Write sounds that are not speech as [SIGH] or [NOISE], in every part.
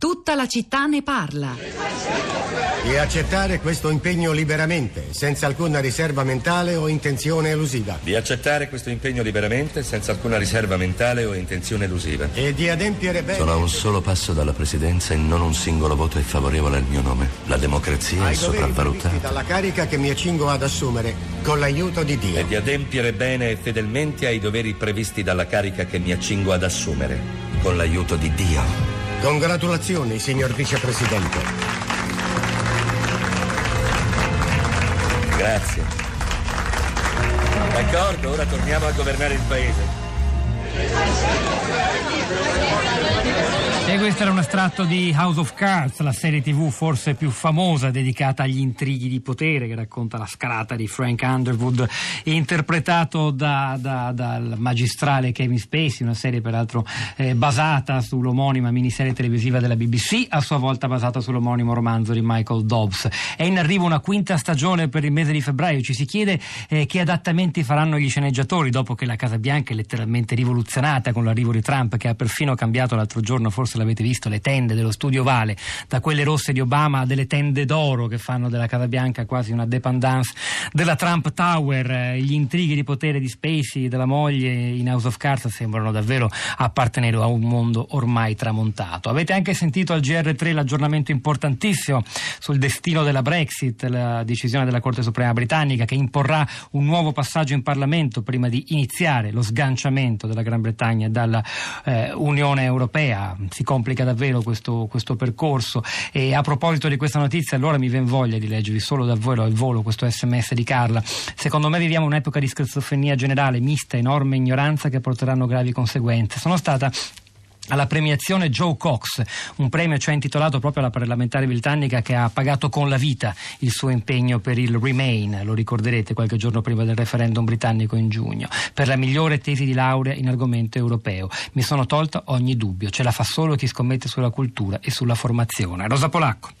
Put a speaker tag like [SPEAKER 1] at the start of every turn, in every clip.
[SPEAKER 1] Tutta la città ne parla.
[SPEAKER 2] Di accettare questo impegno liberamente, senza alcuna riserva mentale o intenzione elusiva.
[SPEAKER 3] Di accettare questo impegno liberamente, senza alcuna riserva mentale o intenzione elusiva.
[SPEAKER 2] E di adempiere bene.
[SPEAKER 3] Sono a un solo passo dalla presidenza e non un singolo voto è favorevole al mio nome. La democrazia
[SPEAKER 2] ai
[SPEAKER 3] è sopravvalutata.
[SPEAKER 2] dalla carica che mi accingo ad assumere, con l'aiuto di Dio.
[SPEAKER 3] E di adempiere bene e fedelmente ai doveri previsti dalla carica che mi accingo ad assumere. Con l'aiuto di Dio.
[SPEAKER 2] Congratulazioni, signor vicepresidente.
[SPEAKER 3] Grazie. D'accordo, ora torniamo a governare il paese.
[SPEAKER 4] E questo era un estratto di House of Cards, la serie tv forse più famosa dedicata agli intrighi di potere che racconta la scalata di Frank Underwood interpretato da- da- dal magistrale Kevin Spacey, una serie peraltro eh, basata sull'omonima miniserie televisiva della BBC, a sua volta basata sull'omonimo romanzo di Michael Dobbs. È in arrivo una quinta stagione per il mese di febbraio, ci si chiede eh, che adattamenti faranno gli sceneggiatori dopo che la Casa Bianca è letteralmente rivoluzionata con l'arrivo di Trump che ha perfino cambiato l'altro giorno, forse l'avete visto, le tende dello studio Vale, da quelle rosse di Obama a delle tende d'oro che fanno della Casa Bianca quasi una dependance della Trump Tower. Eh, Gli intrighi di potere di Spacey, della moglie in House of Cards sembrano davvero appartenere a un mondo ormai tramontato. Avete anche sentito al GR3 l'aggiornamento importantissimo sul destino della Brexit, la decisione della Corte Suprema britannica che imporrà un nuovo passaggio in Parlamento prima di iniziare lo sganciamento della Gran Bretagna dalla eh, Unione Europea. Si complica davvero questo, questo percorso. E a proposito di questa notizia, allora mi viene voglia di leggervi solo da volo al volo questo sms di Carla. Secondo me viviamo un'epoca di schizofrenia generale, mista, enorme ignoranza che porteranno gravi conseguenze. Sono stata alla premiazione Joe Cox, un premio cioè intitolato proprio alla parlamentare britannica che ha pagato con la vita il suo impegno per il Remain, lo ricorderete qualche giorno prima del referendum britannico in giugno, per la migliore tesi di laurea in argomento europeo. Mi sono tolta ogni dubbio, ce la fa solo chi scommette sulla cultura e sulla formazione. Rosa Polacco.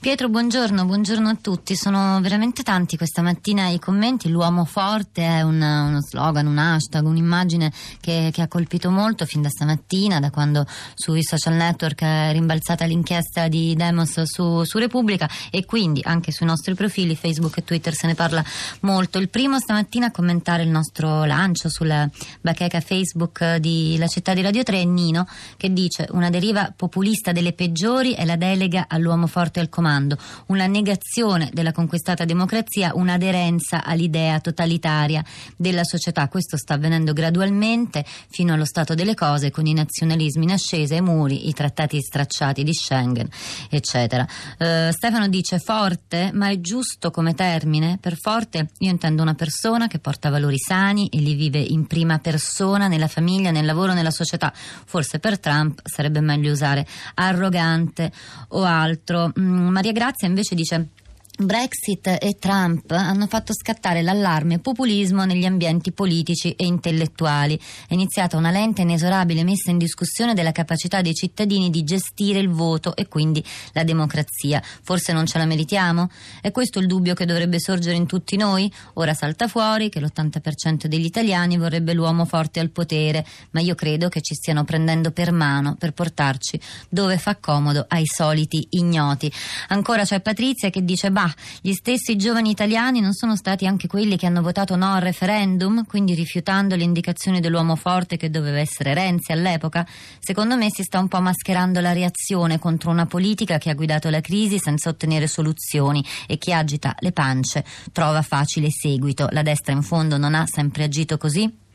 [SPEAKER 5] Pietro, buongiorno, buongiorno a tutti. Sono veramente tanti questa mattina i commenti. L'uomo forte è un- uno slogan, un hashtag, un'immagine che, che ha colpito molto fin da stamattina, da quando sui social network è rimbalzata l'inchiesta di Demos su, su Repubblica e quindi anche sui nostri profili Facebook e Twitter se ne parla molto. Il primo stamattina a commentare il nostro lancio sulla bacheca Facebook di La città di Radio 3 è Nino che dice una deriva populista delle peggiori è la delega all'uomo forte al comando, una negazione della conquistata democrazia, un'aderenza all'idea totalitaria della società. Questo sta avvenendo gradualmente fino allo stato delle cose con i nazionalismi in ascesa, i muri, i trattati stracciati di Schengen, eccetera. Eh, Stefano dice forte, ma è giusto come termine? Per forte io intendo una persona che porta valori sani e li vive in prima persona nella famiglia, nel lavoro, nella società. Forse per Trump sarebbe meglio usare arrogante o altro. Mm, Maria Grazia invece dice Brexit e Trump hanno fatto scattare l'allarme populismo negli ambienti politici e intellettuali. È iniziata una lenta e inesorabile messa in discussione della capacità dei cittadini di gestire il voto e quindi la democrazia. Forse non ce la meritiamo? È questo il dubbio che dovrebbe sorgere in tutti noi? Ora salta fuori che l'80% degli italiani vorrebbe l'uomo forte al potere, ma io credo che ci stiano prendendo per mano per portarci dove fa comodo ai soliti ignoti. Ancora c'è Patrizia che dice: Bah, gli stessi giovani italiani non sono stati anche quelli che hanno votato no al referendum, quindi rifiutando le indicazioni dell'uomo forte che doveva essere Renzi all'epoca? Secondo me si sta un po' mascherando la reazione contro una politica che ha guidato la crisi senza ottenere soluzioni e che agita le pance trova facile seguito. La destra in fondo non ha sempre agito così?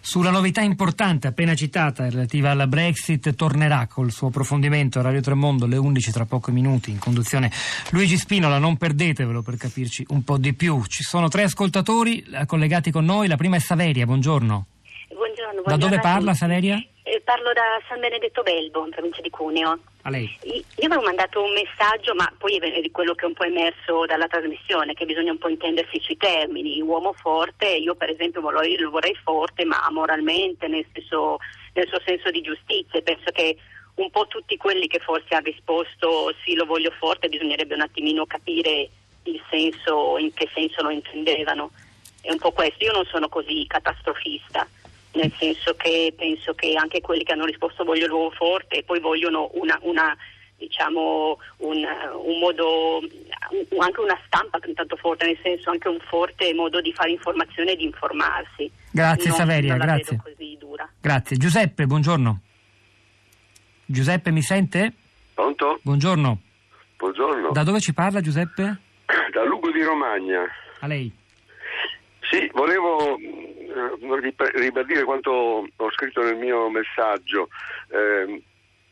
[SPEAKER 4] Sulla novità importante appena citata relativa alla Brexit tornerà col suo approfondimento a Radio Tremondo alle 11 tra pochi minuti in conduzione Luigi Spinola, non perdetevelo per capirci un po' di più. Ci sono tre ascoltatori eh, collegati con noi, la prima è Saveria, buongiorno.
[SPEAKER 6] Buongiorno,
[SPEAKER 4] Da dove parla
[SPEAKER 6] tutti.
[SPEAKER 4] Saveria?
[SPEAKER 6] Eh, parlo da San Benedetto Belbo, in provincia di Cuneo.
[SPEAKER 4] A lei.
[SPEAKER 6] Io avevo mandato un messaggio, ma poi è quello che è un po' emerso dalla trasmissione, che bisogna un po' intendersi sui termini. Uomo forte, io per esempio lo vorrei forte, ma moralmente, nel, senso, nel suo senso di giustizia. Penso che un po' tutti quelli che forse hanno risposto sì, lo voglio forte, bisognerebbe un attimino capire il senso, in che senso lo intendevano. È un po' questo. Io non sono così catastrofista nel senso che penso che anche quelli che hanno risposto voglio l'uomo forte e poi vogliono una, una diciamo, un, un modo, anche una stampa tanto forte, nel senso anche un forte modo di fare informazione e di informarsi.
[SPEAKER 4] Grazie
[SPEAKER 6] non,
[SPEAKER 4] Saveria,
[SPEAKER 6] non
[SPEAKER 4] grazie.
[SPEAKER 6] così dura.
[SPEAKER 4] Grazie. Giuseppe, buongiorno. Giuseppe mi sente?
[SPEAKER 7] Pronto?
[SPEAKER 4] Buongiorno.
[SPEAKER 7] Buongiorno.
[SPEAKER 4] Da dove ci parla Giuseppe? [CLEARS THROAT]
[SPEAKER 7] Da Lugo di Romagna.
[SPEAKER 4] A lei.
[SPEAKER 7] Sì, volevo ribadire quanto ho scritto nel mio messaggio. Eh,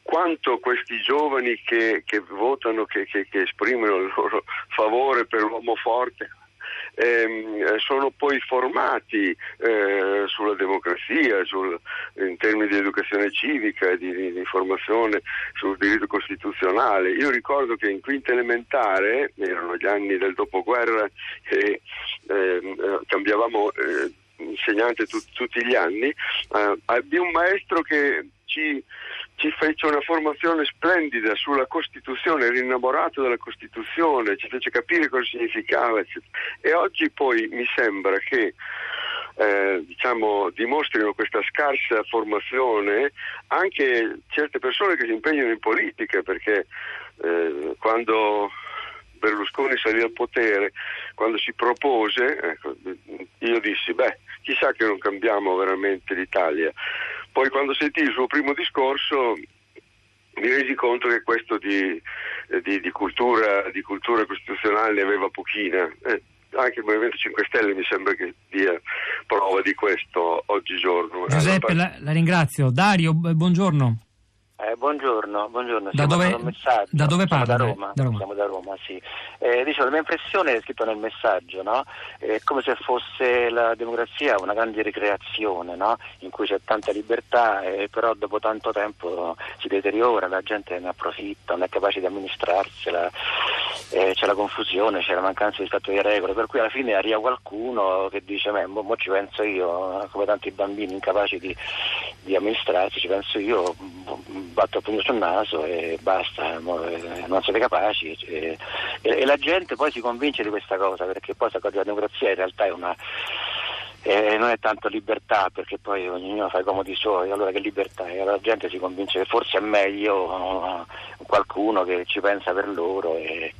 [SPEAKER 7] quanto questi giovani che, che votano, che, che, che esprimono il loro favore per l'uomo forte, ehm, sono poi formati eh, sulla democrazia, sul, in termini di educazione civica, di, di, di, formazione sul diritto costituzionale. Io ricordo che in quinta elementare, erano gli anni del dopoguerra, e ehm, eh, cambiavamo eh, insegnante tu, tutti gli anni, eh, ebbi un maestro che ci ci fece una formazione splendida sulla Costituzione, ero innamorato della Costituzione, ci fece capire cosa significava, eccetera. e oggi poi mi sembra che eh, diciamo, dimostrino questa scarsa formazione anche certe persone che si impegnano in politica, perché eh, quando Berlusconi salì al potere, quando si propose, ecco, io dissi, beh, chissà che non cambiamo veramente l'Italia. Poi quando sentì il suo primo discorso mi resi conto che questo di, di, di, cultura, di cultura, costituzionale ne aveva pochina. Eh, anche il Movimento 5 Stelle mi sembra che dia prova di questo oggigiorno.
[SPEAKER 4] Giuseppe, allora, la, la ringrazio. Dario, buongiorno.
[SPEAKER 8] Eh, buongiorno, buongiorno.
[SPEAKER 4] Da dove, da dove parla?
[SPEAKER 8] Da Roma. da Roma. Siamo da Roma, sì. Eh, dicevo, la mia impressione è scritto nel messaggio, no? È come se fosse la democrazia una grande ricreazione, no? In cui c'è tanta libertà, eh, però dopo tanto tempo si deteriora, la gente ne approfitta, non è capace di amministrarsela, eh, c'è la confusione, c'è la mancanza di stato di regole, per cui alla fine arriva qualcuno che dice, beh, mo, mo ci penso io, come tanti bambini incapaci di, di amministrarsi, ci penso io batto il pugno sul naso e basta, eh, non siete capaci. E, e, la gente poi si convince di questa cosa, perché poi la democrazia in realtà è una, eh, non è tanto libertà perché poi ognuno fa i comodi suoi, allora che libertà è? la gente si convince che forse è meglio uh, qualcuno che ci pensa per loro e,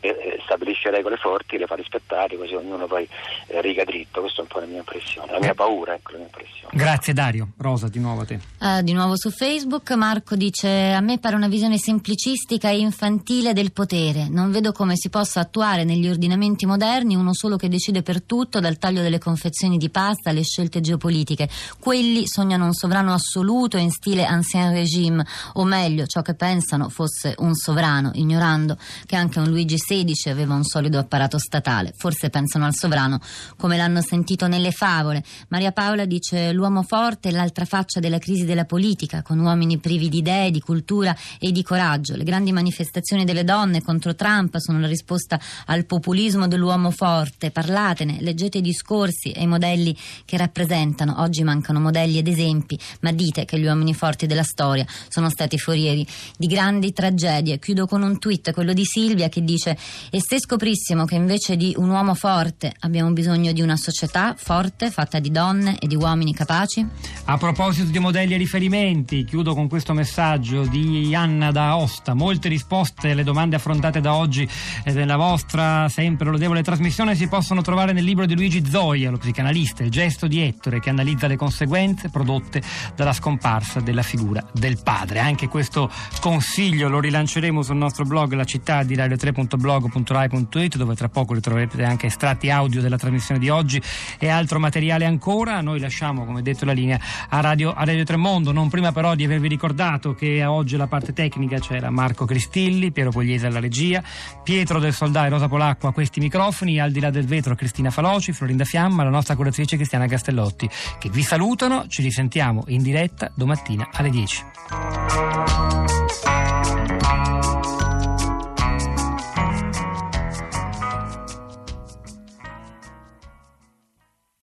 [SPEAKER 8] e stabilisce regole forti, le fa rispettare, così ognuno poi eh, riga dritto. Questa è un po' la mia impressione, la mia paura, ecco la mia impressione.
[SPEAKER 4] Grazie Dario. Rosa, di nuovo a te.
[SPEAKER 5] Uh, di nuovo su Facebook, Marco dice: A me pare una visione semplicistica e infantile del potere. Non vedo come si possa attuare negli ordinamenti moderni uno solo che decide per tutto, dal taglio delle confezioni di pasta alle scelte geopolitiche. Quelli sognano un sovrano assoluto in stile ancien regime, o meglio, ciò che pensano fosse un sovrano, ignorando che anche un Luigi XVI aveva un solido apparato statale. Forse pensano al sovrano come l'hanno sentito nelle favole. Maria Paola dice l'uomo forte è l'altra faccia della crisi della politica, con uomini privi di idee, di cultura e di coraggio. Le grandi manifestazioni delle donne contro Trump sono la risposta al populismo dell'uomo forte. Parlatene, leggete i discorsi e i modelli che rappresentano. Oggi mancano modelli ed esempi, ma dite che gli uomini forti della storia sono stati forieri di grandi tragedie. Chiudo con un tweet, quello di Silvia, che dice e se scoprissimo che invece di un uomo forte abbiamo bisogno di una società forte, fatta di donne e di uomini capaci?
[SPEAKER 4] A proposito di modelli e riferimenti, chiudo con questo messaggio di Anna da Aosta. Molte risposte alle domande affrontate da oggi e della vostra sempre lodevole trasmissione si possono trovare nel libro di Luigi Zoia, lo psicanalista, Il gesto di Ettore, che analizza le conseguenze prodotte dalla scomparsa della figura del padre. Anche questo consiglio lo rilanceremo sul nostro blog, la città di radio3.blog blog.rai.it dove tra poco li troverete anche estratti audio della trasmissione di oggi e altro materiale ancora. Noi lasciamo, come detto, la linea a Radio, a Radio Tremondo, non prima però di avervi ricordato che oggi alla parte tecnica c'era Marco Cristilli, Piero Pugliese alla regia, Pietro del Soldà e Rosa Polacqua a questi microfoni, al di là del vetro Cristina Faloci, Florinda Fiamma, la nostra curatrice Cristiana Castellotti, che vi salutano, ci risentiamo in diretta domattina alle 10.